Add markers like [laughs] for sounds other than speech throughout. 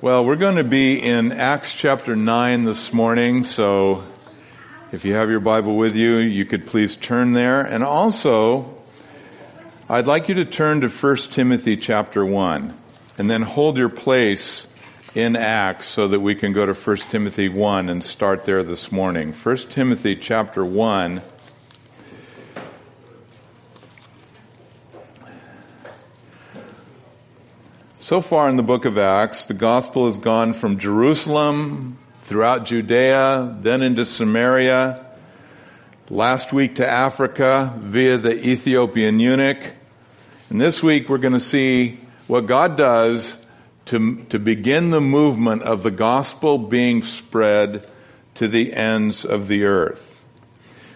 Well, we're going to be in Acts chapter 9 this morning, so if you have your Bible with you, you could please turn there. And also, I'd like you to turn to 1 Timothy chapter 1 and then hold your place in Acts so that we can go to 1 Timothy 1 and start there this morning. 1 Timothy chapter 1 So far in the book of Acts, the gospel has gone from Jerusalem throughout Judea, then into Samaria, last week to Africa via the Ethiopian eunuch. And this week we're going to see what God does to, to begin the movement of the gospel being spread to the ends of the earth.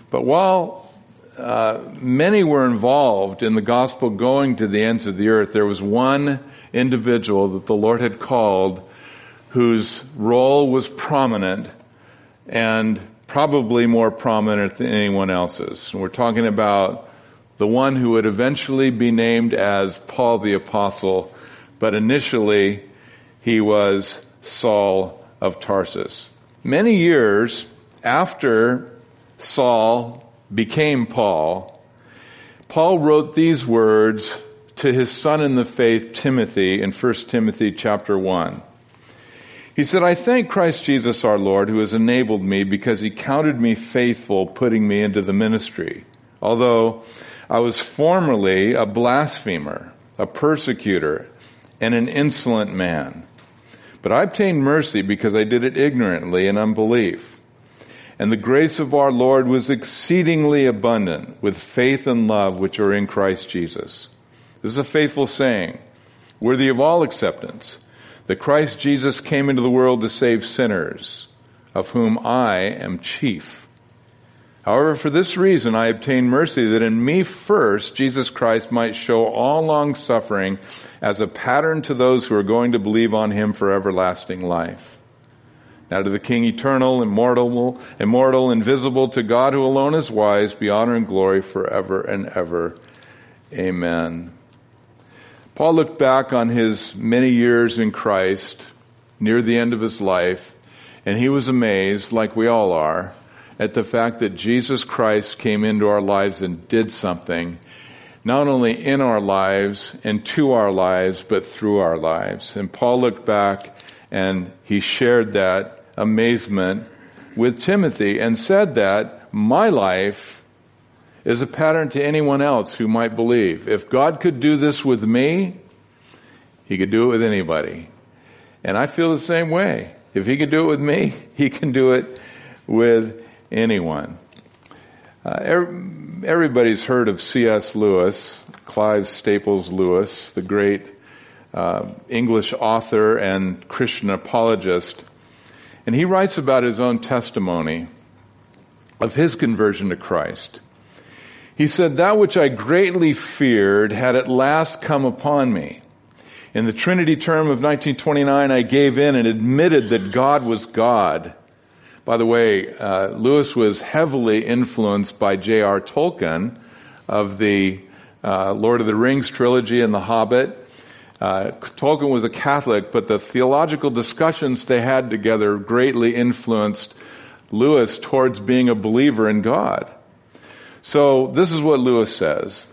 But while uh, many were involved in the gospel going to the ends of the earth, there was one individual that the Lord had called whose role was prominent and probably more prominent than anyone else's. we're talking about the one who would eventually be named as Paul the Apostle, but initially he was Saul of Tarsus. Many years after Saul became Paul, Paul wrote these words to his son in the faith, Timothy, in 1 Timothy chapter 1. He said, I thank Christ Jesus our Lord who has enabled me because he counted me faithful putting me into the ministry. Although I was formerly a blasphemer, a persecutor, and an insolent man. But I obtained mercy because I did it ignorantly in unbelief. And the grace of our Lord was exceedingly abundant with faith and love which are in Christ Jesus. This is a faithful saying, worthy of all acceptance, that Christ Jesus came into the world to save sinners, of whom I am chief. However, for this reason I obtained mercy that in me first Jesus Christ might show all long suffering as a pattern to those who are going to believe on him for everlasting life. Now to the King eternal, immortal, immortal, invisible, to God who alone is wise, be honor and glory forever and ever. Amen. Paul looked back on his many years in Christ near the end of his life, and he was amazed, like we all are, at the fact that Jesus Christ came into our lives and did something, not only in our lives and to our lives, but through our lives. And Paul looked back and he shared that amazement with Timothy and said that my life is a pattern to anyone else who might believe. If God could do this with me, He could do it with anybody. And I feel the same way. If He could do it with me, [laughs] He can do it with anyone. Uh, everybody's heard of C.S. Lewis, Clive Staples Lewis, the great uh, English author and Christian apologist. And he writes about his own testimony of his conversion to Christ. He said, that which I greatly feared had at last come upon me. In the Trinity term of 1929, I gave in and admitted that God was God. By the way, uh, Lewis was heavily influenced by J.R. Tolkien of the uh, Lord of the Rings trilogy and The Hobbit. Uh, Tolkien was a Catholic, but the theological discussions they had together greatly influenced Lewis towards being a believer in God. So this is what Lewis says.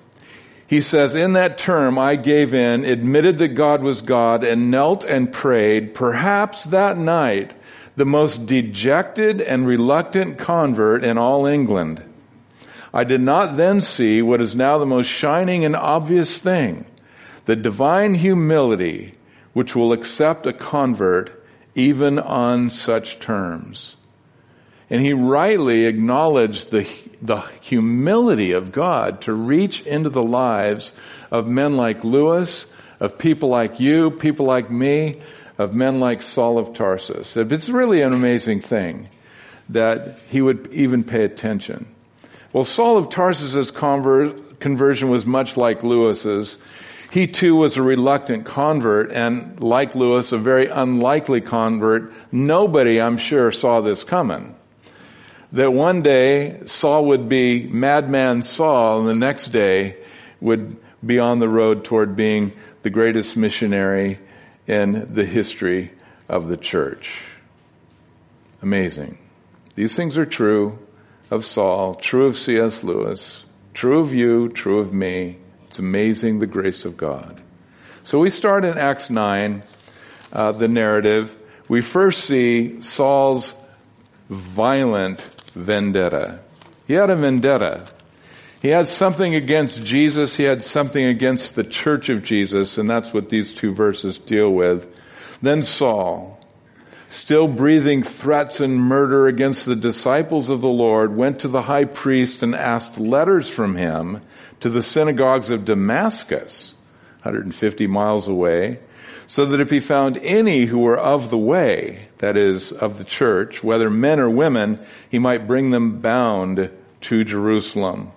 He says, in that term, I gave in, admitted that God was God, and knelt and prayed, perhaps that night, the most dejected and reluctant convert in all England. I did not then see what is now the most shining and obvious thing, the divine humility which will accept a convert even on such terms. And he rightly acknowledged the, the humility of God to reach into the lives of men like Lewis, of people like you, people like me, of men like Saul of Tarsus. It's really an amazing thing that he would even pay attention. Well, Saul of Tarsus's convert, conversion was much like Lewis's. He too was a reluctant convert and like Lewis, a very unlikely convert. Nobody, I'm sure, saw this coming that one day Saul would be madman Saul and the next day would be on the road toward being the greatest missionary in the history of the church. Amazing. These things are true of Saul, true of C.S. Lewis, true of you, true of me. It's amazing the grace of God. So we start in Acts 9, uh, the narrative. We first see Saul's violent vendetta. He had a vendetta. He had something against Jesus. He had something against the church of Jesus, and that's what these two verses deal with. Then Saul, still breathing threats and murder against the disciples of the Lord, went to the high priest and asked letters from him to the synagogues of Damascus, 150 miles away, so that if he found any who were of the way, that is, of the church, whether men or women, he might bring them bound to Jerusalem.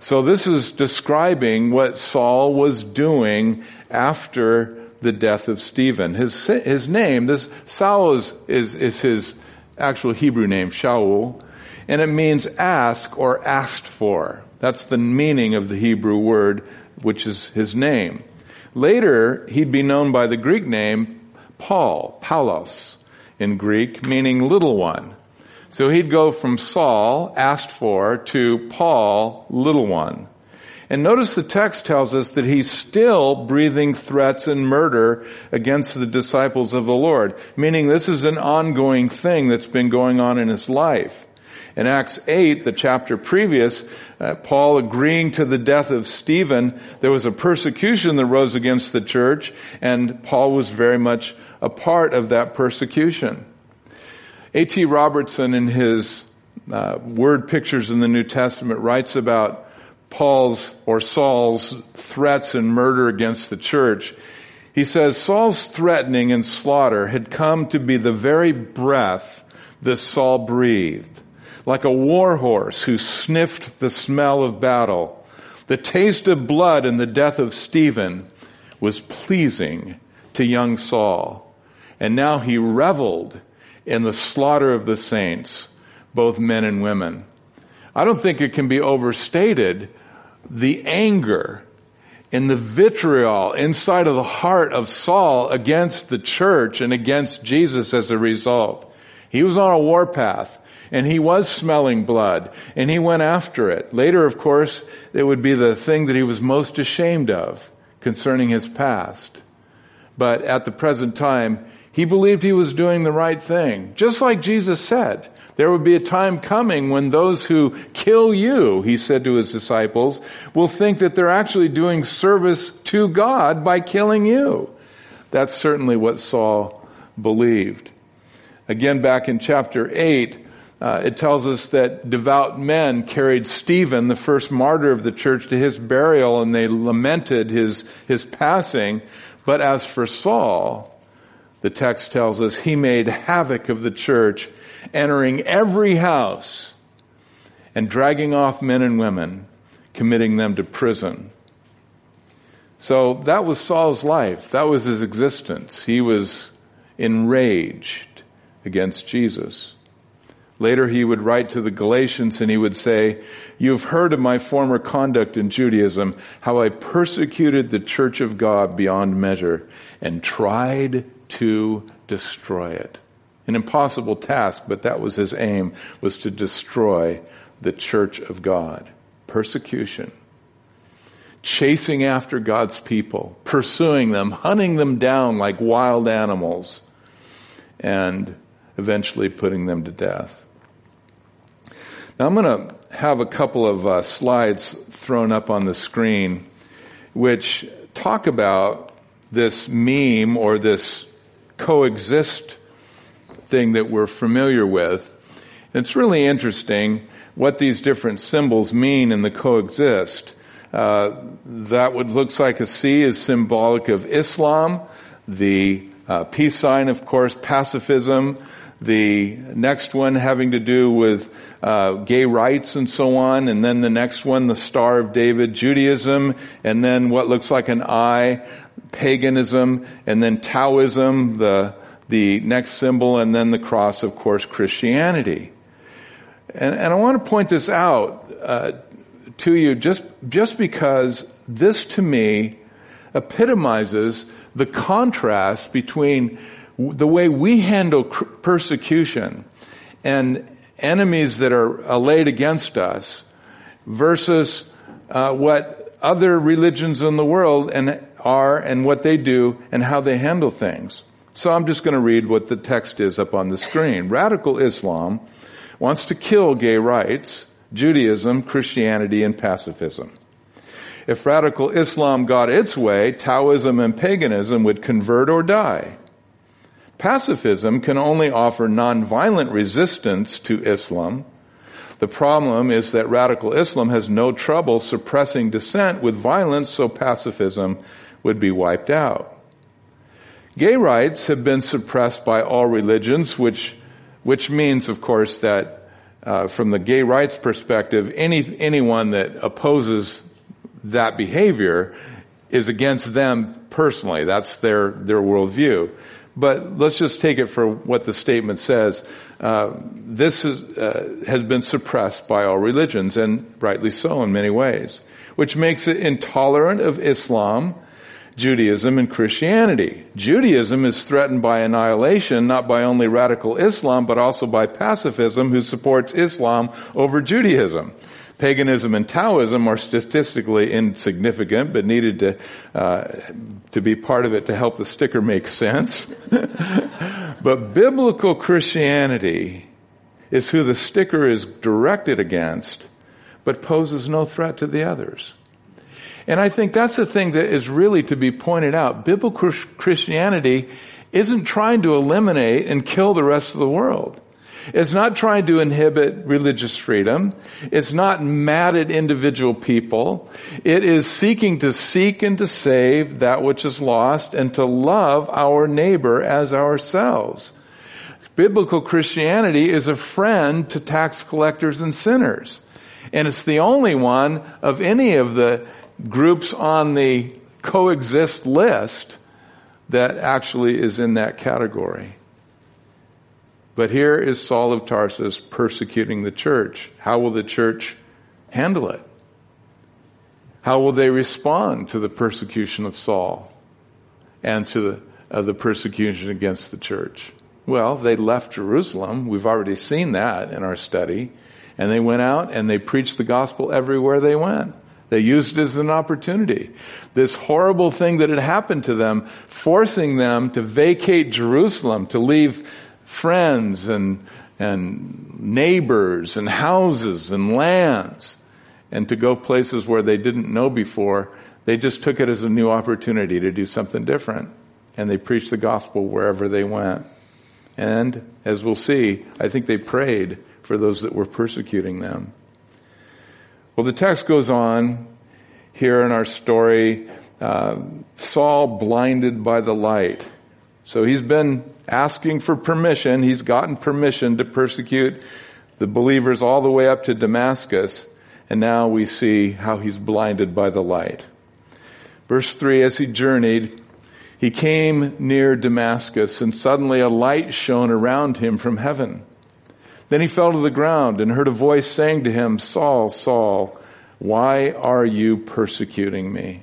So this is describing what Saul was doing after the death of Stephen. His, his name, this Saul is, is, is his actual Hebrew name, Shaul, and it means ask or asked for. That's the meaning of the Hebrew word, which is his name. Later, he'd be known by the Greek name Paul, Paulos in Greek, meaning little one. So he'd go from Saul, asked for, to Paul, little one. And notice the text tells us that he's still breathing threats and murder against the disciples of the Lord, meaning this is an ongoing thing that's been going on in his life. In Acts 8, the chapter previous, uh, Paul agreeing to the death of Stephen, there was a persecution that rose against the church, and Paul was very much a part of that persecution. A.T. Robertson in his uh, word pictures in the New Testament writes about Paul's or Saul's threats and murder against the church, he says Saul's threatening and slaughter had come to be the very breath that Saul breathed. Like a war horse who sniffed the smell of battle, the taste of blood and the death of Stephen was pleasing to young Saul. And now he reveled in the slaughter of the saints, both men and women. I don't think it can be overstated the anger and the vitriol inside of the heart of Saul against the church and against Jesus as a result. He was on a warpath and he was smelling blood and he went after it. Later, of course, it would be the thing that he was most ashamed of concerning his past. But at the present time, he believed he was doing the right thing. Just like Jesus said, there would be a time coming when those who kill you, he said to his disciples, will think that they're actually doing service to God by killing you. That's certainly what Saul believed. Again, back in chapter 8, uh, it tells us that devout men carried Stephen, the first martyr of the church, to his burial and they lamented his, his passing. But as for Saul, the text tells us he made havoc of the church entering every house and dragging off men and women, committing them to prison. So that was Saul's life. That was his existence. He was enraged against Jesus. Later he would write to the Galatians and he would say, You've heard of my former conduct in Judaism, how I persecuted the church of God beyond measure and tried to destroy it an impossible task, but that was his aim, was to destroy the church of God. Persecution. Chasing after God's people, pursuing them, hunting them down like wild animals, and eventually putting them to death. Now I'm going to have a couple of uh, slides thrown up on the screen which talk about this meme or this coexist thing that we're familiar with. It's really interesting what these different symbols mean in the coexist. Uh, that what looks like a C is symbolic of Islam. The uh, peace sign, of course, pacifism. The next one having to do with uh, gay rights and so on, and then the next one, the Star of David, Judaism, and then what looks like an I, paganism, and then Taoism, the the next symbol, and then the cross, of course, Christianity. And, and I want to point this out uh, to you just, just because this to me epitomizes the contrast between the way we handle persecution and enemies that are laid against us versus uh, what other religions in the world and are and what they do and how they handle things. So I'm just going to read what the text is up on the screen. Radical Islam wants to kill gay rights, Judaism, Christianity, and pacifism. If radical Islam got its way, Taoism and paganism would convert or die. Pacifism can only offer nonviolent resistance to Islam. The problem is that radical Islam has no trouble suppressing dissent with violence, so pacifism would be wiped out. Gay rights have been suppressed by all religions, which, which means, of course, that uh, from the gay rights perspective, any, anyone that opposes that behavior is against them personally. That's their, their worldview. But let's just take it for what the statement says. Uh, this is, uh, has been suppressed by all religions, and rightly so in many ways, which makes it intolerant of Islam, Judaism, and Christianity. Judaism is threatened by annihilation, not by only radical Islam, but also by pacifism, who supports Islam over Judaism paganism and Taoism are statistically insignificant, but needed to uh, to be part of it to help the sticker make sense. [laughs] but biblical Christianity is who the sticker is directed against, but poses no threat to the others. And I think that's the thing that is really to be pointed out. Biblical Christianity isn't trying to eliminate and kill the rest of the world. It's not trying to inhibit religious freedom. It's not mad at individual people. It is seeking to seek and to save that which is lost and to love our neighbor as ourselves. Biblical Christianity is a friend to tax collectors and sinners. And it's the only one of any of the groups on the coexist list that actually is in that category. But here is Saul of Tarsus persecuting the church. How will the church handle it? How will they respond to the persecution of Saul and to the, uh, the persecution against the church? Well, they left Jerusalem. We've already seen that in our study. And they went out and they preached the gospel everywhere they went. They used it as an opportunity. This horrible thing that had happened to them, forcing them to vacate Jerusalem, to leave friends and, and neighbors and houses and lands and to go places where they didn't know before. They just took it as a new opportunity to do something different. And they preached the gospel wherever they went. And as we'll see, I think they prayed for those that were persecuting them. Well, the text goes on here in our story. Uh, Saul blinded by the light. So he's been asking for permission. He's gotten permission to persecute the believers all the way up to Damascus. And now we see how he's blinded by the light. Verse 3 As he journeyed, he came near Damascus, and suddenly a light shone around him from heaven. Then he fell to the ground and heard a voice saying to him, Saul, Saul, why are you persecuting me?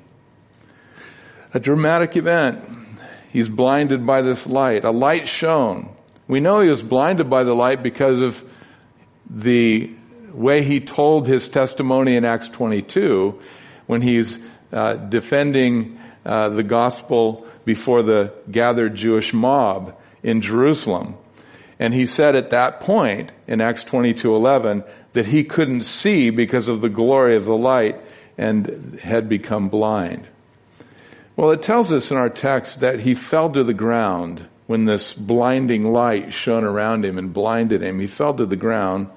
A dramatic event. He's blinded by this light. A light shone. We know he was blinded by the light because of the way he told his testimony in Acts 22 when he's uh, defending uh, the gospel before the gathered Jewish mob in Jerusalem. And he said at that point in Acts 22:11 that he couldn't see because of the glory of the light and had become blind. Well, it tells us in our text that he fell to the ground when this blinding light shone around him and blinded him. He fell to the ground.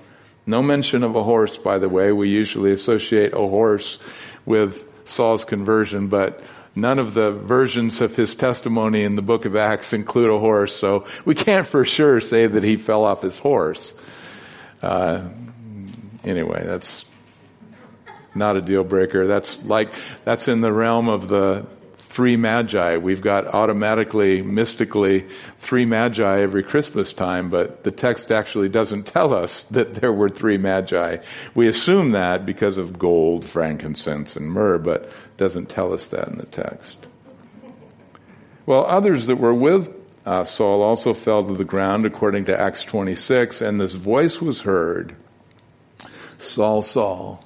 No mention of a horse, by the way. We usually associate a horse with Saul's conversion, but none of the versions of his testimony in the book of Acts include a horse, so we can't for sure say that he fell off his horse. Uh, anyway, that's not a deal breaker. That's like, that's in the realm of the three magi. We've got automatically, mystically, three magi every Christmas time, but the text actually doesn't tell us that there were three magi. We assume that because of gold, frankincense, and myrrh, but doesn't tell us that in the text. Well, others that were with uh, Saul also fell to the ground according to Acts 26 and this voice was heard, Saul, Saul,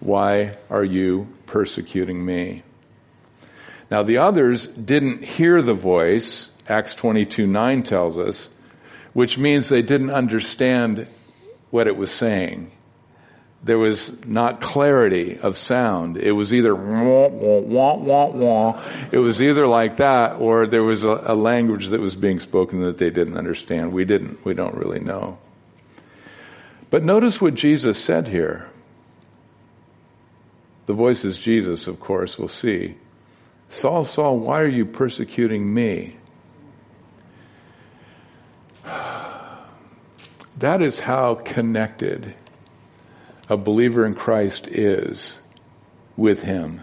why are you persecuting me? Now the others didn't hear the voice, Acts 22, 9 tells us, which means they didn't understand what it was saying. There was not clarity of sound. It was either wah, wah, wah, wah, wah. It was either like that or there was a, a language that was being spoken that they didn't understand. We didn't, we don't really know. But notice what Jesus said here. The voice is Jesus, of course, we'll see. Saul, Saul, why are you persecuting me? [sighs] That is how connected a believer in Christ is with Him.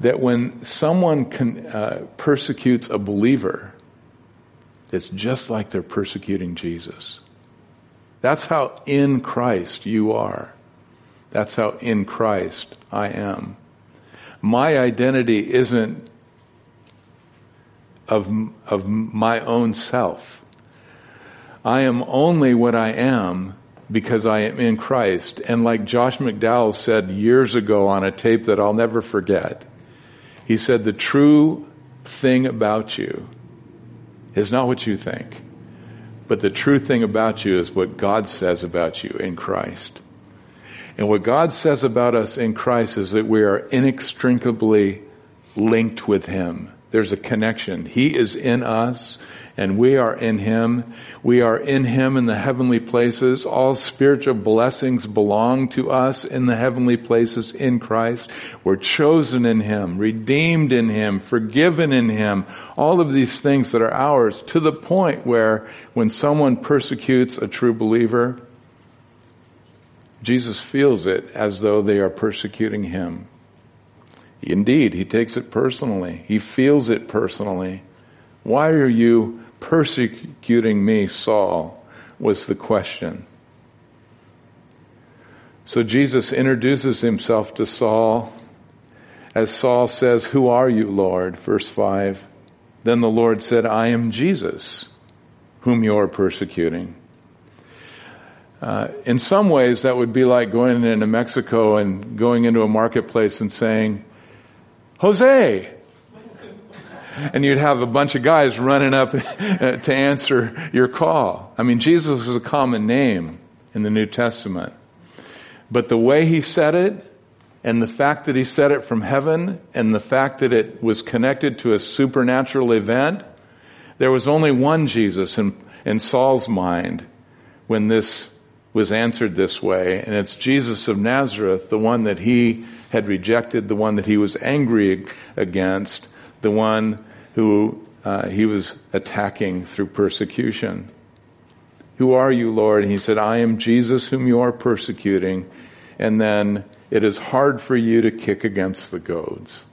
That when someone can, uh, persecutes a believer, it's just like they're persecuting Jesus. That's how in Christ you are. That's how in Christ I am. My identity isn't of, of my own self. I am only what I am because I am in Christ. And like Josh McDowell said years ago on a tape that I'll never forget, he said, the true thing about you is not what you think, but the true thing about you is what God says about you in Christ. And what God says about us in Christ is that we are inextricably linked with Him. There's a connection. He is in us and we are in Him. We are in Him in the heavenly places. All spiritual blessings belong to us in the heavenly places in Christ. We're chosen in Him, redeemed in Him, forgiven in Him. All of these things that are ours to the point where when someone persecutes a true believer, Jesus feels it as though they are persecuting Him. Indeed, He takes it personally. He feels it personally. Why are you persecuting me, Saul? was the question. So Jesus introduces himself to Saul as Saul says, Who are you, Lord? Verse 5. Then the Lord said, I am Jesus, whom you are persecuting. Uh, in some ways, that would be like going into Mexico and going into a marketplace and saying, Jose, and you'd have a bunch of guys running up uh, to answer your call. I mean, Jesus is a common name in the New Testament. But the way he said it, and the fact that he said it from heaven, and the fact that it was connected to a supernatural event, there was only one Jesus in, in Saul's mind when this was answered this way, and it's Jesus of Nazareth, the one that he had rejected, the one that he was angry against, the one who uh, he was attacking through persecution. Who are you, Lord? And he said, I am Jesus whom you are persecuting. And then it is hard for you to kick against the goads.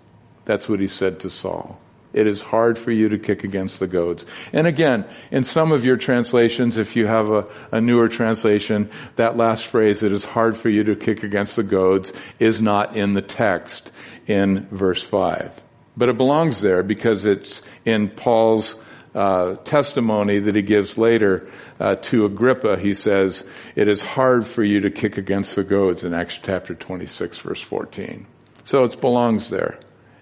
That's what he said to Saul. It is hard for you to kick against the goads. And again, in some of your translations, if you have a, a, newer translation, that last phrase, it is hard for you to kick against the goads, is not in the text in verse 5. But it belongs there because it's in Paul's uh, testimony that he gives later uh, to Agrippa. He says, it is hard for you to kick against the goads in Acts chapter 26 verse 14. So it belongs there.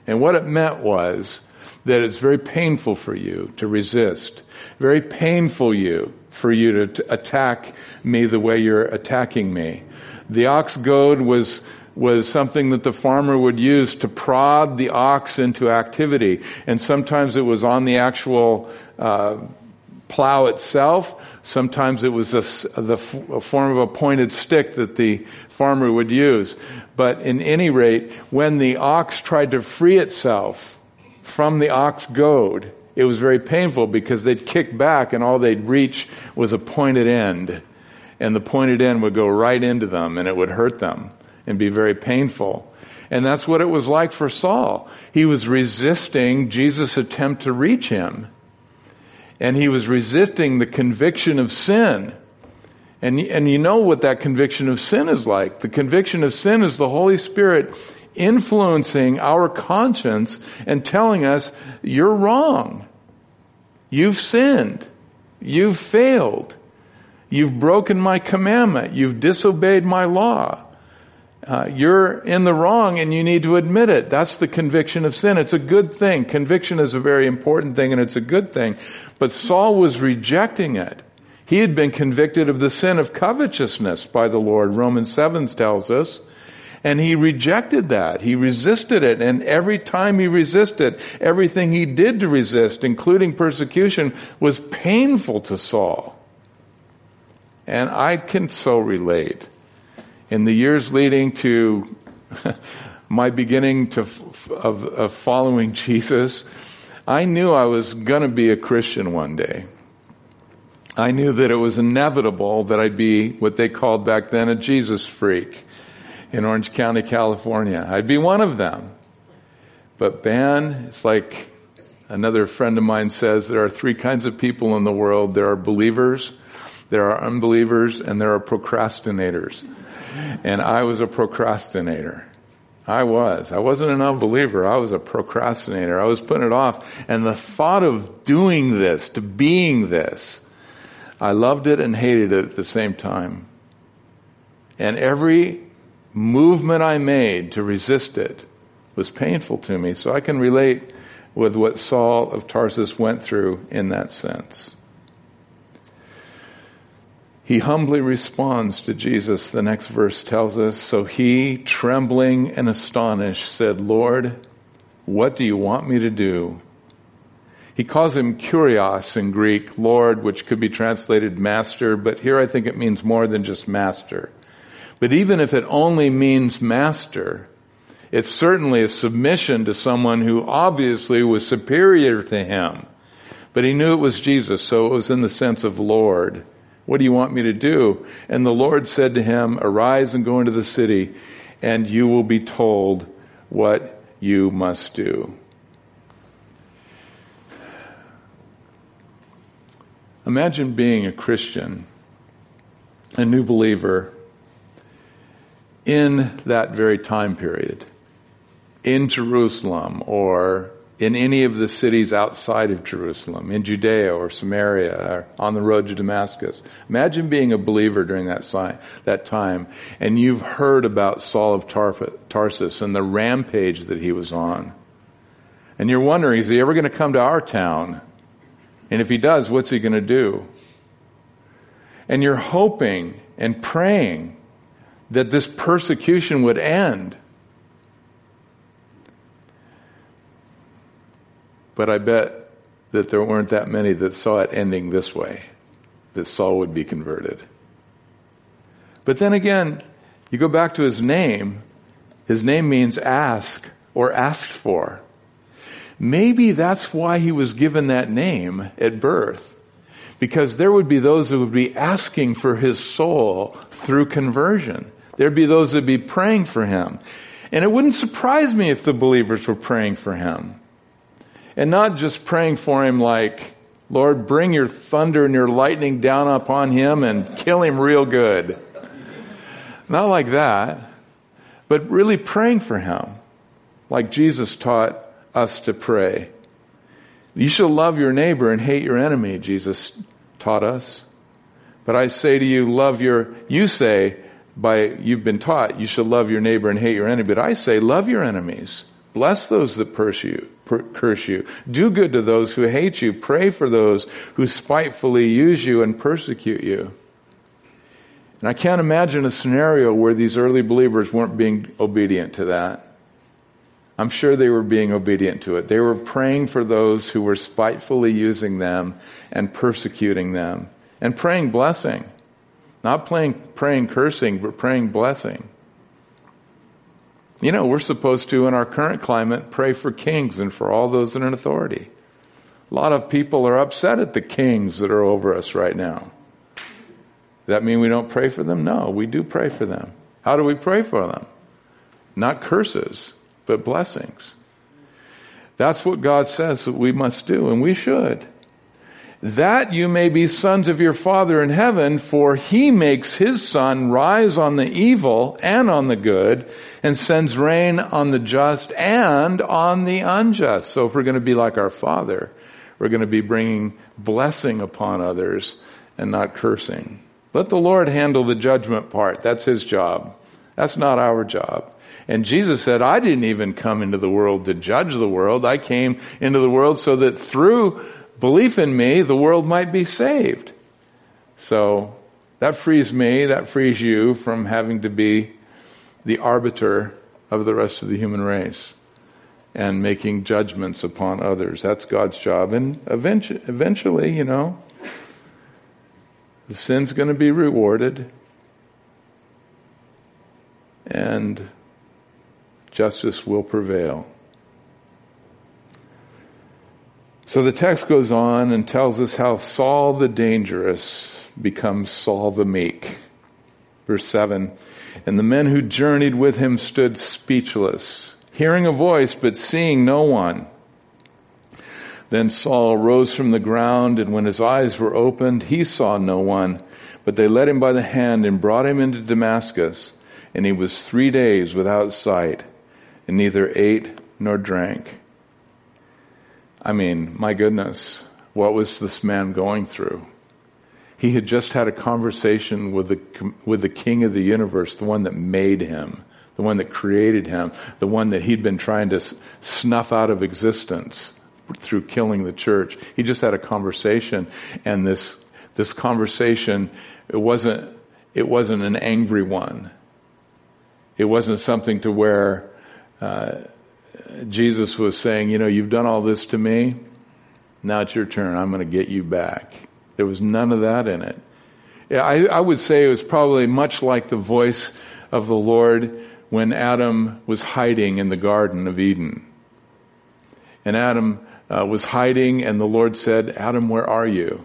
And what it meant was that it's very painful for you to resist. Very painful you for you to, to attack me the way you're attacking me. The ox goad was was something that the farmer would use to prod the ox into activity. And sometimes it was on the actual uh, plow itself. Sometimes it was a, the a form of a pointed stick that the farmer would use. But in any rate, when the ox tried to free itself from the ox goad, it was very painful because they'd kick back and all they'd reach was a pointed end. And the pointed end would go right into them and it would hurt them and be very painful. And that's what it was like for Saul. He was resisting Jesus' attempt to reach him. And he was resisting the conviction of sin. And, and you know what that conviction of sin is like. The conviction of sin is the Holy Spirit influencing our conscience and telling us, you're wrong. You've sinned. You've failed. You've broken my commandment. You've disobeyed my law. Uh, you're in the wrong and you need to admit it. That's the conviction of sin. It's a good thing. Conviction is a very important thing and it's a good thing. But Saul was rejecting it. He had been convicted of the sin of covetousness by the Lord. Romans 7 tells us. And he rejected that. He resisted it. And every time he resisted, everything he did to resist, including persecution, was painful to Saul. And I can so relate in the years leading to [laughs] my beginning to, of, of following [laughs] Jesus, I knew I was going to be a Christian one day. I knew that it was inevitable that I'd be what they called back then a Jesus freak in Orange County, California. I'd be one of them. But man, it's like another friend of mine says there are three kinds of people in the world. There are believers, there are unbelievers, and there are procrastinators and I was a procrastinator. I was. I wasn't an unbeliever. I was a procrastinator. I was putting it off. And the thought of doing this, to being this, I loved it and hated it at the same time. And every movement I made to resist it was painful to me. So I can relate with what Saul of Tarsus went through in that sense. He humbly responds to Jesus. The next verse tells us, so he, trembling and astonished, said, Lord, what do you want me to do? He calls him kurios in Greek, Lord, which could be translated master, but here I think it means more than just master. But even if it only means master, it's certainly a submission to someone who obviously was superior to him. But he knew it was Jesus, so it was in the sense of Lord. What do you want me to do? And the Lord said to him, Arise and go into the city, and you will be told what you must do. Imagine being a Christian, a new believer, in that very time period, in Jerusalem or in any of the cities outside of Jerusalem, in Judea or Samaria, or on the road to Damascus. Imagine being a believer during that, that time, and you've heard about Saul of Tarsus and the rampage that he was on. And you're wondering, is he ever going to come to our town? And if he does, what's he going to do? And you're hoping and praying that this persecution would end. But I bet that there weren't that many that saw it ending this way, that Saul would be converted. But then again, you go back to his name, his name means ask or asked for. Maybe that's why he was given that name at birth. Because there would be those who would be asking for his soul through conversion. There'd be those would be praying for him. And it wouldn't surprise me if the believers were praying for him. And not just praying for him like, Lord, bring your thunder and your lightning down upon him and kill him real good. Not like that, but really praying for him, like Jesus taught us to pray. You shall love your neighbor and hate your enemy, Jesus taught us. But I say to you, love your, you say, by, you've been taught, you shall love your neighbor and hate your enemy. But I say, love your enemies. Bless those that pursue, curse you. Do good to those who hate you. Pray for those who spitefully use you and persecute you. And I can't imagine a scenario where these early believers weren't being obedient to that. I'm sure they were being obedient to it. They were praying for those who were spitefully using them and persecuting them and praying blessing. Not praying, praying cursing, but praying blessing. You know, we're supposed to, in our current climate, pray for kings and for all those in authority. A lot of people are upset at the kings that are over us right now. Does that mean we don't pray for them? No, we do pray for them. How do we pray for them? Not curses, but blessings. That's what God says that we must do, and we should that you may be sons of your Father in heaven, for he makes his sun rise on the evil and on the good, and sends rain on the just and on the unjust. So if we're going to be like our Father, We're going to be bringing blessing upon others and not cursing. Let the Lord handle the judgment part. That's His job. That's not our job. And Jesus said, I didn't even come into the world to judge the world. I came into the world so that through belief in me, the world might be saved. So that frees me, that frees you from having to be the arbiter of the rest of the human race and making judgments upon others. That's God's job. And eventually, you know, the sin's going to be rewarded and justice will prevail. So the text goes on and tells us how Saul the dangerous becomes Saul the meek. Verse 7 And the men who journeyed with him stood speechless, hearing a voice but seeing no one. Then Saul rose from the ground, and when his eyes were opened, he saw no one. But they led him by the hand and brought him into Damascus, and he was three days without sight, and neither ate nor drank. I mean, my goodness, what was this man going through? He had just had a conversation with the, with the king of the universe, the one that made him, the one that created him, the one that he'd been trying to snuff out of existence through killing the church. He just had a conversation and this, this conversation, it wasn't, it wasn't an angry one. It wasn't something to where, uh, Jesus was saying, you know, you've done all this to me. Now it's your turn. I'm going to get you back. There was none of that in it. I, I would say it was probably much like the voice of the Lord when Adam was hiding in the Garden of Eden. And Adam uh, was hiding and the Lord said, Adam, where are you?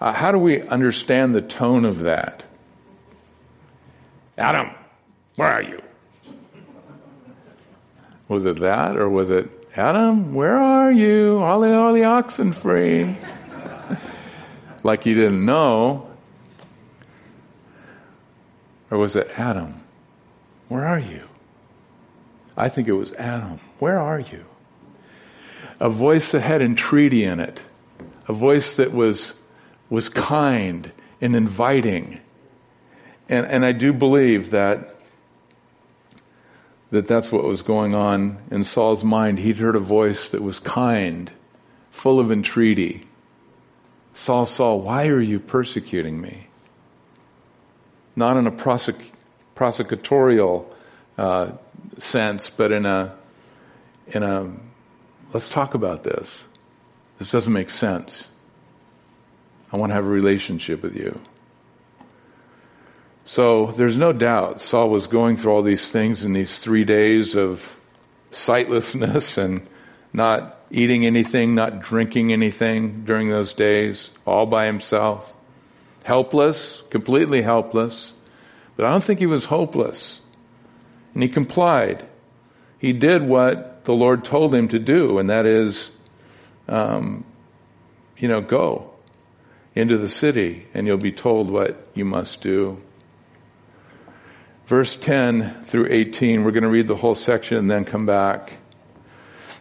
Uh, how do we understand the tone of that? Adam, where are you? Was it that or was it Adam, where are you? All the, all the oxen free. like he didn't know. Or was it Adam? Where are you? I think it was Adam. Where are you? A voice that had entreaty in it. A voice that was, was kind and inviting. And, and I do believe that that that's what was going on in Saul's mind. He'd heard a voice that was kind, full of entreaty. Saul, Saul, why are you persecuting me? Not in a prosec- prosecutorial uh, sense, but in a in a let's talk about this. This doesn't make sense. I want to have a relationship with you. So there's no doubt Saul was going through all these things in these three days of sightlessness and not eating anything, not drinking anything during those days, all by himself. Helpless, completely helpless. But I don't think he was hopeless. And he complied. He did what the Lord told him to do, and that is, um, you know, go into the city and you'll be told what you must do verse 10 through 18. We're going to read the whole section and then come back.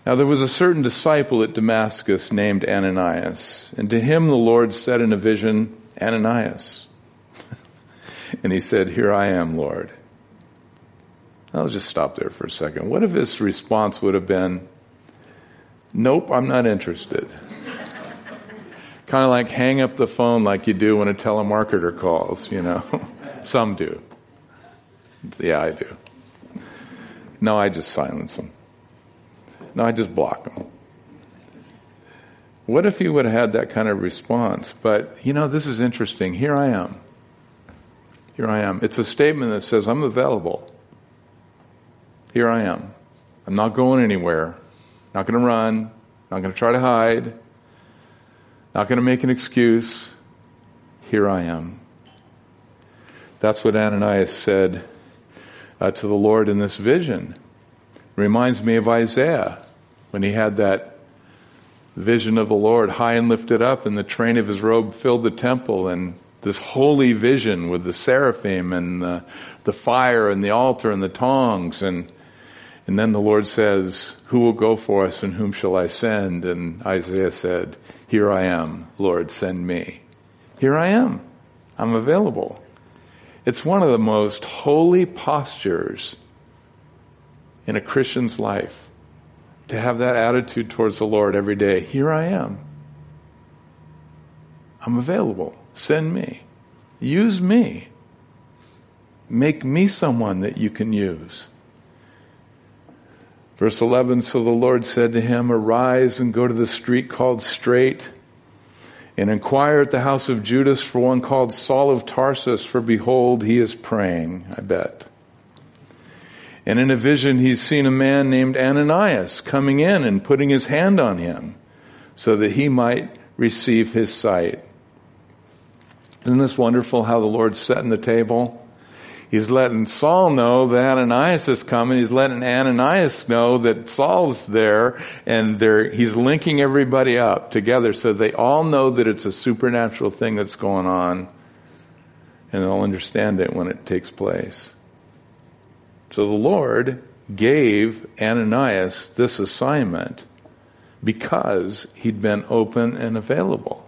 Now there was a certain disciple at Damascus named Ananias, and to him the Lord said in a vision, Ananias. [laughs] and he said, Here I am, Lord. I'll just stop there for a second. What if his response would have been, Nope, I'm not interested. [laughs] kind of like hang up the phone like you do when a telemarketer calls, you know. [laughs] Some do. Yeah, I do. No, I just silence them. No, I just block them. What if he would have had that kind of response? But, you know, this is interesting. Here I am. Here I am. It's a statement that says, I'm available. Here I am. I'm not going anywhere. Not going to run. Not going to try to hide. Not going to make an excuse. Here I am. That's what Ananias said uh, to the Lord in this vision. Reminds me of Isaiah when he had that vision of the Lord high and lifted up and the train of his robe filled the temple and this holy vision with the seraphim and the, the fire and the altar and the tongs and And then the Lord says, who will go for us and whom shall I send? And Isaiah said, here I am, Lord, send me. Here I am. I'm available. It's one of the most holy postures in a Christian's life to have that attitude towards the Lord every day. Here I am. I'm available. Send me. Use me. Make me someone that you can use. Verse 11, so the Lord said to him, arise and go to the street called Straight and inquire at the house of Judas for one called Saul of Tarsus, for behold, he is praying, I bet. And in a vision, he's seen a man named Ananias coming in and putting his hand on him so that he might receive his sight. Isn't this wonderful how the Lord's setting the table? He's letting Saul know that Ananias is coming. He's letting Ananias know that Saul's there and he's linking everybody up together so they all know that it's a supernatural thing that's going on and they'll understand it when it takes place. So the Lord gave Ananias this assignment because he'd been open and available.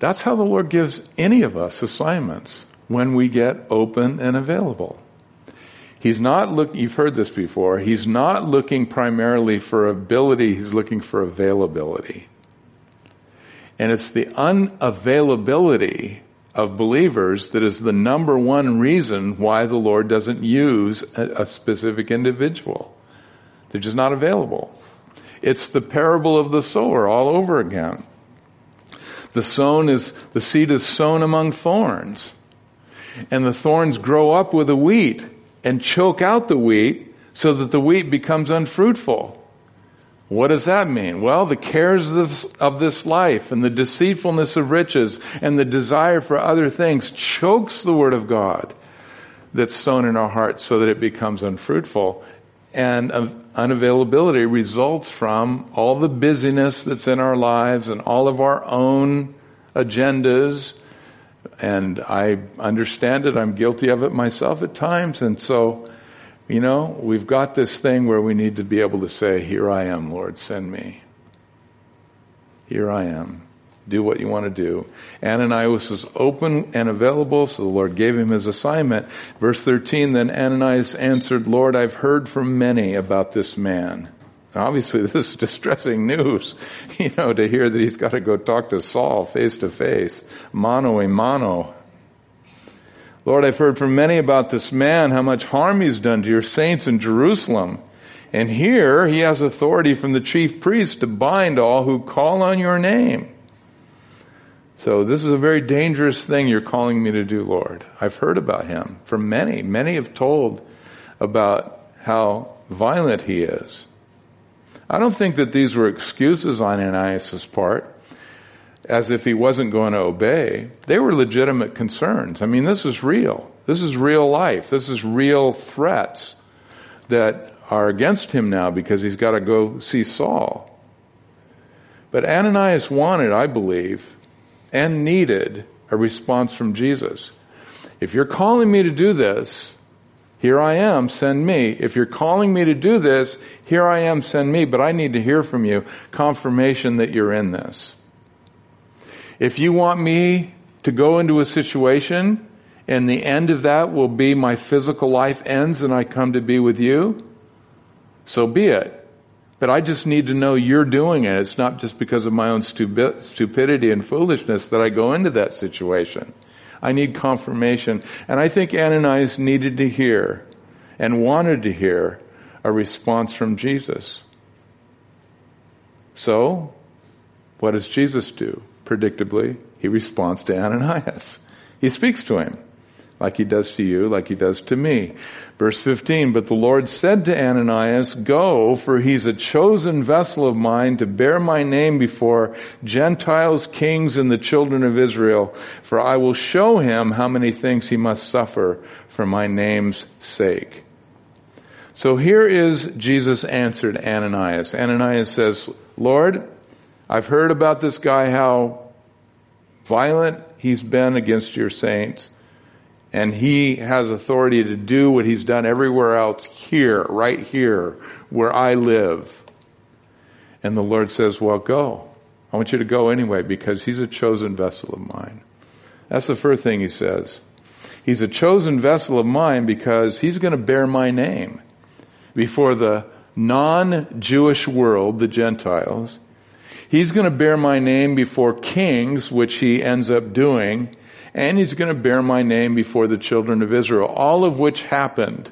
That's how the Lord gives any of us assignments when we get open and available. He's not look, you've heard this before, he's not looking primarily for ability, he's looking for availability. And it's the unavailability of believers that is the number one reason why the Lord doesn't use a, a specific individual. They're just not available. It's the parable of the sower all over again. The sown is, the seed is sown among thorns. And the thorns grow up with the wheat and choke out the wheat so that the wheat becomes unfruitful. What does that mean? Well, the cares of this life and the deceitfulness of riches and the desire for other things chokes the word of God that's sown in our hearts so that it becomes unfruitful. And unavailability results from all the busyness that's in our lives and all of our own agendas. And I understand it. I'm guilty of it myself at times. And so, you know, we've got this thing where we need to be able to say, here I am, Lord, send me. Here I am do what you want to do. Ananias was open and available, so the Lord gave him his assignment. Verse 13, then Ananias answered, Lord, I've heard from many about this man. Obviously, [laughs] this is distressing news, [laughs] you know, to hear that he's got to go talk to Saul face to face, mano a mano. Lord, I've heard from many about this man, how much harm he's done to your saints in Jerusalem. And here he has authority from the chief priest to bind all who call on your name. So this is a very dangerous thing you're calling me to do, Lord. I've heard about him from many. Many have told about how violent he is. I don't think that these were excuses on Ananias' part, as if he wasn't going to obey. They were legitimate concerns. I mean, this is real. This is real life. This is real threats that are against him now because he's got to go see Saul. But Ananias wanted, I believe, and needed a response from Jesus. If you're calling me to do this, here I am, send me. If you're calling me to do this, here I am, send me, but I need to hear from you confirmation that you're in this. If you want me to go into a situation and the end of that will be my physical life ends and I come to be with you, so be it. But I just need to know you're doing it. It's not just because of my own stupidity and foolishness that I go into that situation. I need confirmation. And I think Ananias needed to hear and wanted to hear a response from Jesus. So, what does Jesus do? Predictably, he responds to Ananias. He speaks to him like he does to you, like he does to me. Verse 15, but the Lord said to Ananias, go, for he's a chosen vessel of mine to bear my name before Gentiles, kings, and the children of Israel, for I will show him how many things he must suffer for my name's sake. So here is Jesus answered Ananias. Ananias says, Lord, I've heard about this guy, how violent he's been against your saints And he has authority to do what he's done everywhere else here, right here, where I live. And the Lord says, well, go. I want you to go anyway because he's a chosen vessel of mine. That's the first thing he says. He's a chosen vessel of mine because he's going to bear my name before the non-Jewish world, the Gentiles. He's going to bear my name before kings, which he ends up doing, and he's going to bear my name before the children of Israel, all of which happened.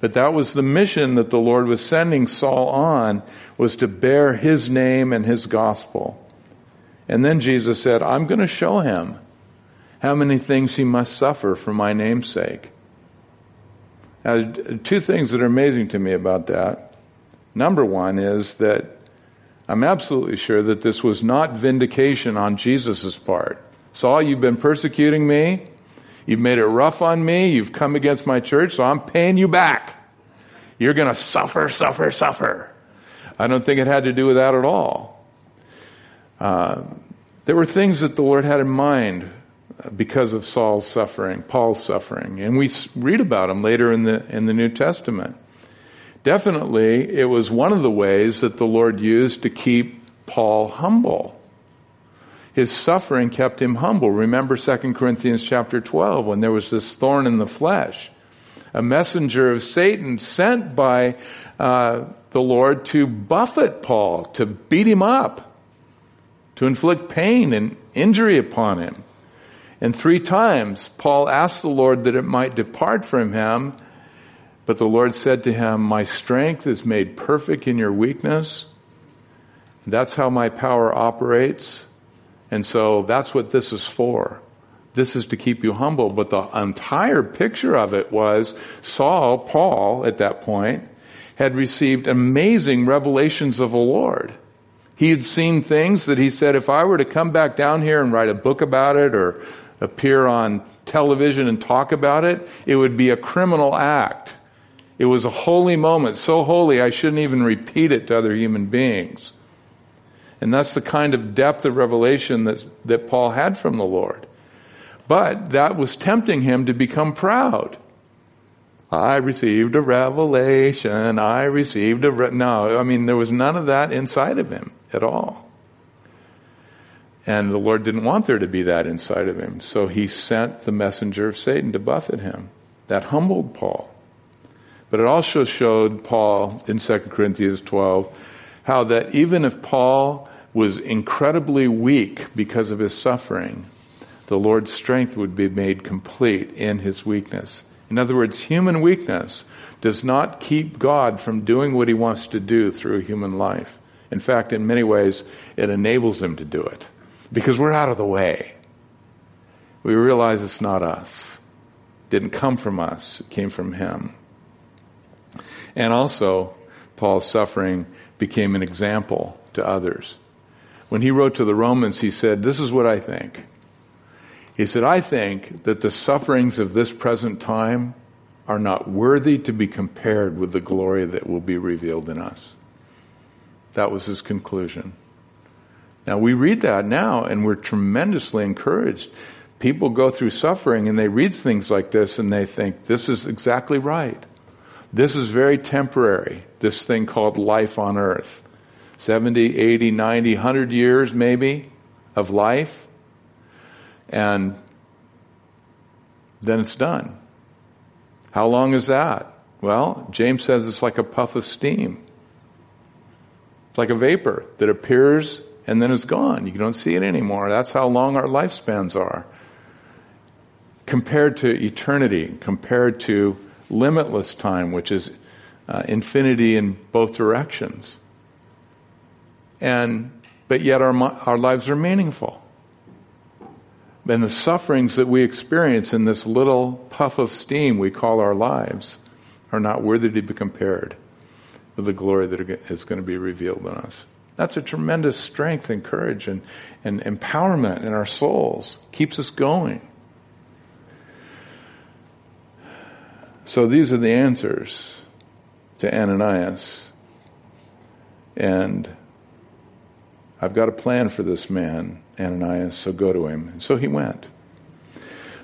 But that was the mission that the Lord was sending Saul on, was to bear his name and his gospel. And then Jesus said, I'm going to show him how many things he must suffer for my name's sake. Now, two things that are amazing to me about that. Number one is that I'm absolutely sure that this was not vindication on Jesus' part. Saul, you've been persecuting me. You've made it rough on me. You've come against my church, so I'm paying you back. You're going to suffer, suffer, suffer. I don't think it had to do with that at all. Uh, there were things that the Lord had in mind because of Saul's suffering, Paul's suffering, and we read about them later in the in the New Testament. Definitely, it was one of the ways that the Lord used to keep Paul humble. His suffering kept him humble. Remember 2 Corinthians chapter 12 when there was this thorn in the flesh. A messenger of Satan sent by uh, the Lord to buffet Paul, to beat him up, to inflict pain and injury upon him. And three times Paul asked the Lord that it might depart from him, but the Lord said to him, My strength is made perfect in your weakness. That's how my power operates. And so that's what this is for. This is to keep you humble. But the entire picture of it was Saul, Paul, at that point, had received amazing revelations of the Lord. He had seen things that he said, if I were to come back down here and write a book about it or appear on television and talk about it, it would be a criminal act. It was a holy moment, so holy I shouldn't even repeat it to other human beings. And that's the kind of depth of revelation that, that Paul had from the Lord. But that was tempting him to become proud. I received a revelation. I received a, re-. no, I mean, there was none of that inside of him at all. And the Lord didn't want there to be that inside of him. So he sent the messenger of Satan to buffet him. That humbled Paul. But it also showed Paul in 2 Corinthians 12 how that even if Paul was incredibly weak because of his suffering, the Lord's strength would be made complete in his weakness. In other words, human weakness does not keep God from doing what he wants to do through human life. In fact, in many ways, it enables him to do it because we're out of the way. We realize it's not us. It didn't come from us. It came from him. And also, Paul's suffering became an example to others. When he wrote to the Romans, he said, this is what I think. He said, I think that the sufferings of this present time are not worthy to be compared with the glory that will be revealed in us. That was his conclusion. Now we read that now and we're tremendously encouraged. People go through suffering and they read things like this and they think, this is exactly right. This is very temporary, this thing called life on earth. 70, 80, 90, 100 years maybe of life. And then it's done. How long is that? Well, James says it's like a puff of steam. It's like a vapor that appears and then is gone. You don't see it anymore. That's how long our lifespans are. Compared to eternity, compared to limitless time, which is uh, infinity in both directions. And, but yet our, our lives are meaningful. And the sufferings that we experience in this little puff of steam we call our lives are not worthy to be compared with the glory that is going to be revealed in us. That's a tremendous strength and courage and, and empowerment in our souls. Keeps us going. So these are the answers to Ananias. And I've got a plan for this man, Ananias, so go to him. And so he went.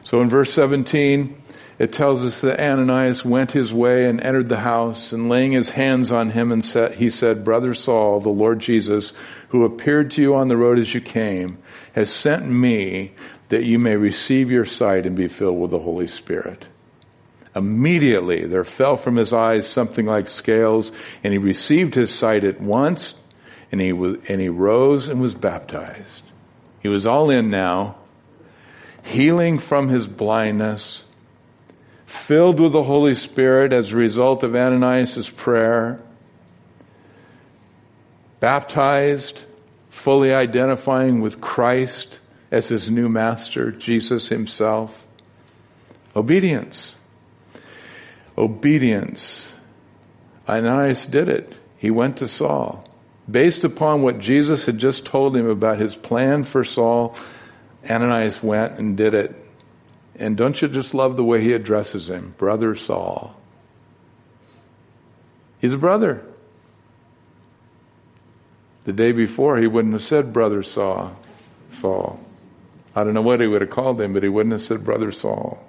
So in verse 17, it tells us that Ananias went his way and entered the house and laying his hands on him and said, he said, Brother Saul, the Lord Jesus, who appeared to you on the road as you came, has sent me that you may receive your sight and be filled with the Holy Spirit. Immediately there fell from his eyes something like scales and he received his sight at once and he was, and he rose and was baptized. He was all in now, healing from his blindness, filled with the Holy Spirit as a result of Ananias' prayer, baptized, fully identifying with Christ as his new master, Jesus himself. Obedience. Obedience. Ananias did it. He went to Saul. Based upon what Jesus had just told him about his plan for Saul, Ananias went and did it. And don't you just love the way he addresses him? Brother Saul. He's a brother. The day before, he wouldn't have said Brother Saul. Saul. I don't know what he would have called him, but he wouldn't have said Brother Saul.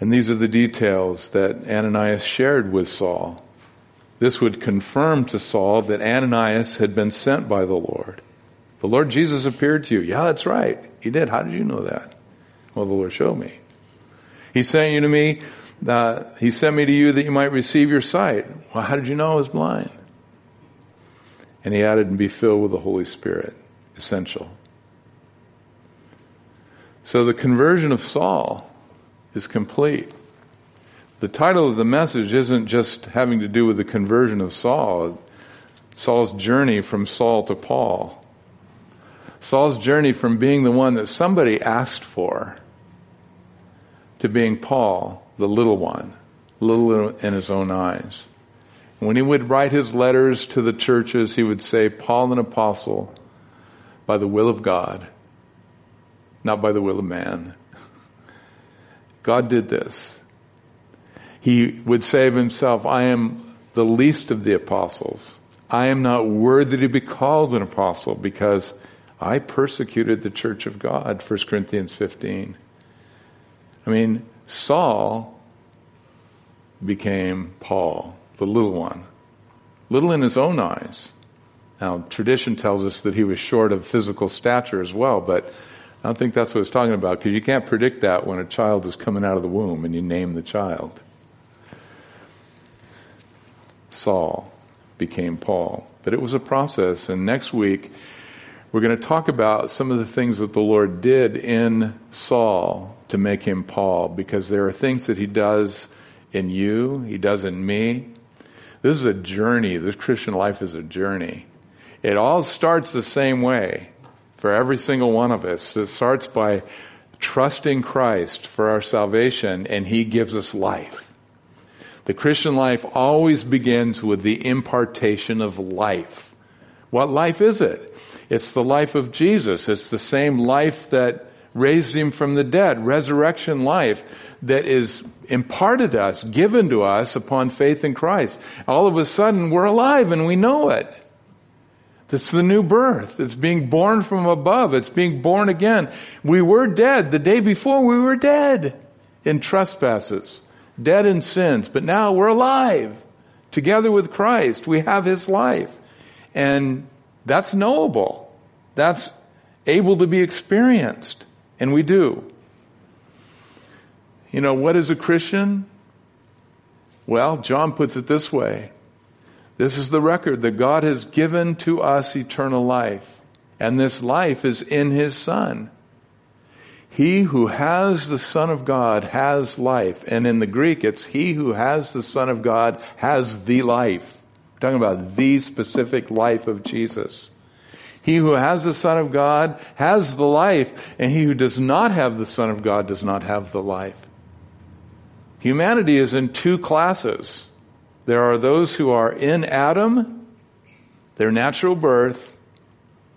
And these are the details that Ananias shared with Saul. This would confirm to Saul that Ananias had been sent by the Lord. The Lord Jesus appeared to you. Yeah, that's right. He did. How did you know that? Well, the Lord showed me. He sent you to me. Uh, he sent me to you that you might receive your sight. Well, how did you know I was blind? And he added, and be filled with the Holy Spirit. Essential. So the conversion of Saul is complete. The title of the message isn't just having to do with the conversion of Saul, Saul's journey from Saul to Paul. Saul's journey from being the one that somebody asked for to being Paul, the little one, little in his own eyes. When he would write his letters to the churches, he would say, Paul an apostle by the will of God, not by the will of man. God did this. He would say of himself, I am the least of the apostles. I am not worthy to be called an apostle because I persecuted the church of God, 1 Corinthians 15. I mean, Saul became Paul, the little one. Little in his own eyes. Now, tradition tells us that he was short of physical stature as well, but I don't think that's what it's talking about because you can't predict that when a child is coming out of the womb and you name the child. Saul became Paul. But it was a process and next week we're going to talk about some of the things that the Lord did in Saul to make him Paul because there are things that he does in you, he does in me. This is a journey. This Christian life is a journey. It all starts the same way for every single one of us. It starts by trusting Christ for our salvation and He gives us life. The Christian life always begins with the impartation of life. What life is it? It's the life of Jesus. It's the same life that raised Him from the dead, resurrection life that is imparted to us, given to us upon faith in Christ. All of a sudden we're alive and we know it. It's the new birth. It's being born from above. It's being born again. We were dead. The day before we were dead in trespasses, dead in sins, but now we're alive together with Christ. We have His life. And that's knowable. That's able to be experienced. And we do. You know, what is a Christian? Well, John puts it this way. This is the record that God has given to us eternal life. And this life is in His Son. He who has the Son of God has life. And in the Greek, it's he who has the Son of God has the life. Talking about the specific life of Jesus. He who has the Son of God has the life, and he who does not have the Son of God does not have the life. Humanity is in two classes. There are those who are in Adam, their natural birth,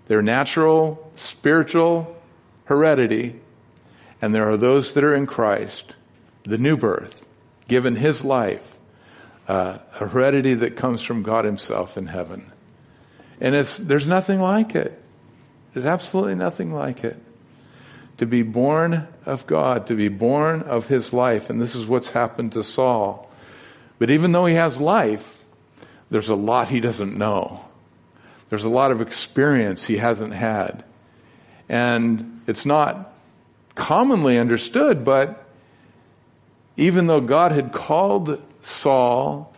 their natural spiritual heredity, and there are those that are in Christ, the new birth, given his life, uh, a heredity that comes from God himself in heaven. And it's, there's nothing like it. There's absolutely nothing like it. To be born of God, to be born of His life, and this is what's happened to Saul. But even though he has life, there's a lot he doesn't know. There's a lot of experience he hasn't had. And it's not commonly understood, but even though God had called Saul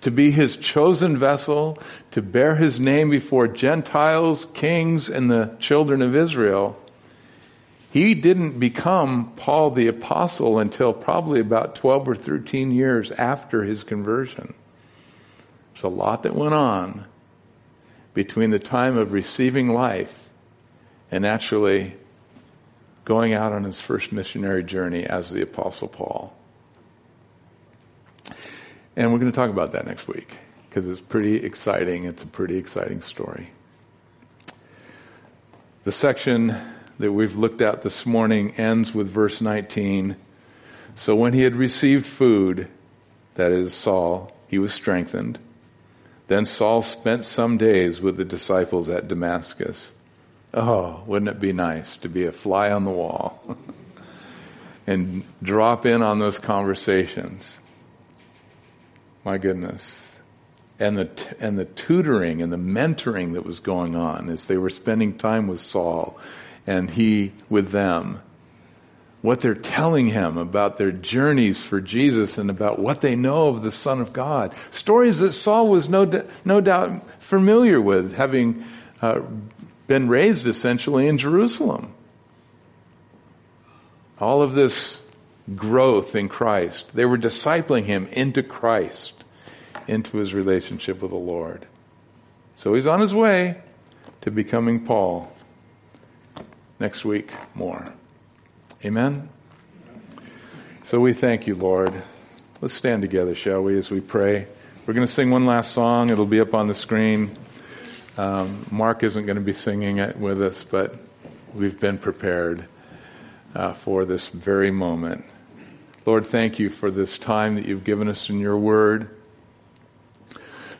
to be his chosen vessel, to bear his name before Gentiles, kings, and the children of Israel, he didn't become Paul the apostle until probably about 12 or 13 years after his conversion. There's a lot that went on between the time of receiving life and actually going out on his first missionary journey as the Apostle Paul. And we're going to talk about that next week because it's pretty exciting. It's a pretty exciting story. The section that we've looked at this morning ends with verse 19. So when he had received food, that is Saul, he was strengthened. Then Saul spent some days with the disciples at Damascus. Oh, wouldn't it be nice to be a fly on the wall [laughs] and drop in on those conversations? My goodness. And the, and the tutoring and the mentoring that was going on as they were spending time with Saul and he with them what they're telling him about their journeys for Jesus and about what they know of the Son of God. Stories that Saul was no, no doubt familiar with, having uh, been raised essentially in Jerusalem. All of this growth in Christ. They were discipling him into Christ, into his relationship with the Lord. So he's on his way to becoming Paul. Next week, more. Amen? So we thank you, Lord. Let's stand together, shall we, as we pray. We're going to sing one last song. It'll be up on the screen. Um, Mark isn't going to be singing it with us, but we've been prepared uh, for this very moment. Lord, thank you for this time that you've given us in your word.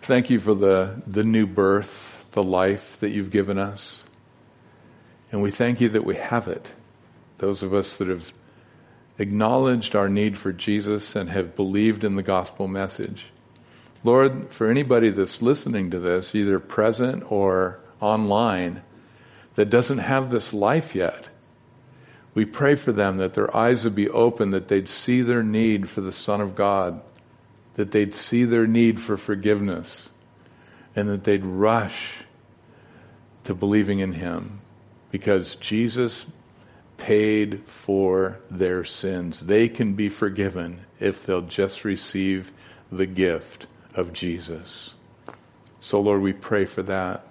Thank you for the, the new birth, the life that you've given us. And we thank you that we have it those of us that have acknowledged our need for Jesus and have believed in the gospel message. Lord, for anybody that's listening to this, either present or online, that doesn't have this life yet, we pray for them that their eyes would be open, that they'd see their need for the Son of God, that they'd see their need for forgiveness, and that they'd rush to believing in Him. Because Jesus paid for their sins. They can be forgiven if they'll just receive the gift of Jesus. So Lord, we pray for that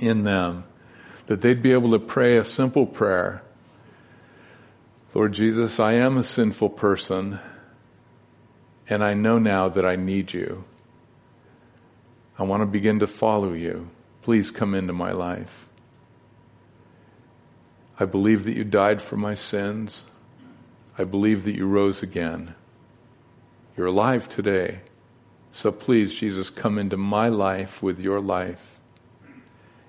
in them, that they'd be able to pray a simple prayer. Lord Jesus, I am a sinful person and I know now that I need you. I want to begin to follow you. Please come into my life. I believe that you died for my sins. I believe that you rose again. You're alive today. So please, Jesus, come into my life with your life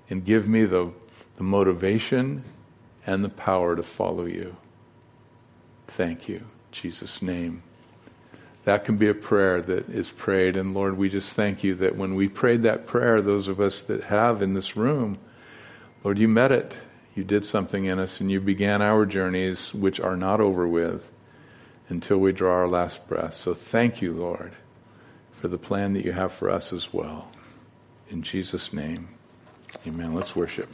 and give me the, the motivation and the power to follow you. Thank you. Jesus' name. That can be a prayer that is prayed. And Lord, we just thank you that when we prayed that prayer, those of us that have in this room, Lord, you met it you did something in us and you began our journeys, which are not over with until we draw our last breath. So thank you, Lord, for the plan that you have for us as well. In Jesus' name, amen. Let's worship.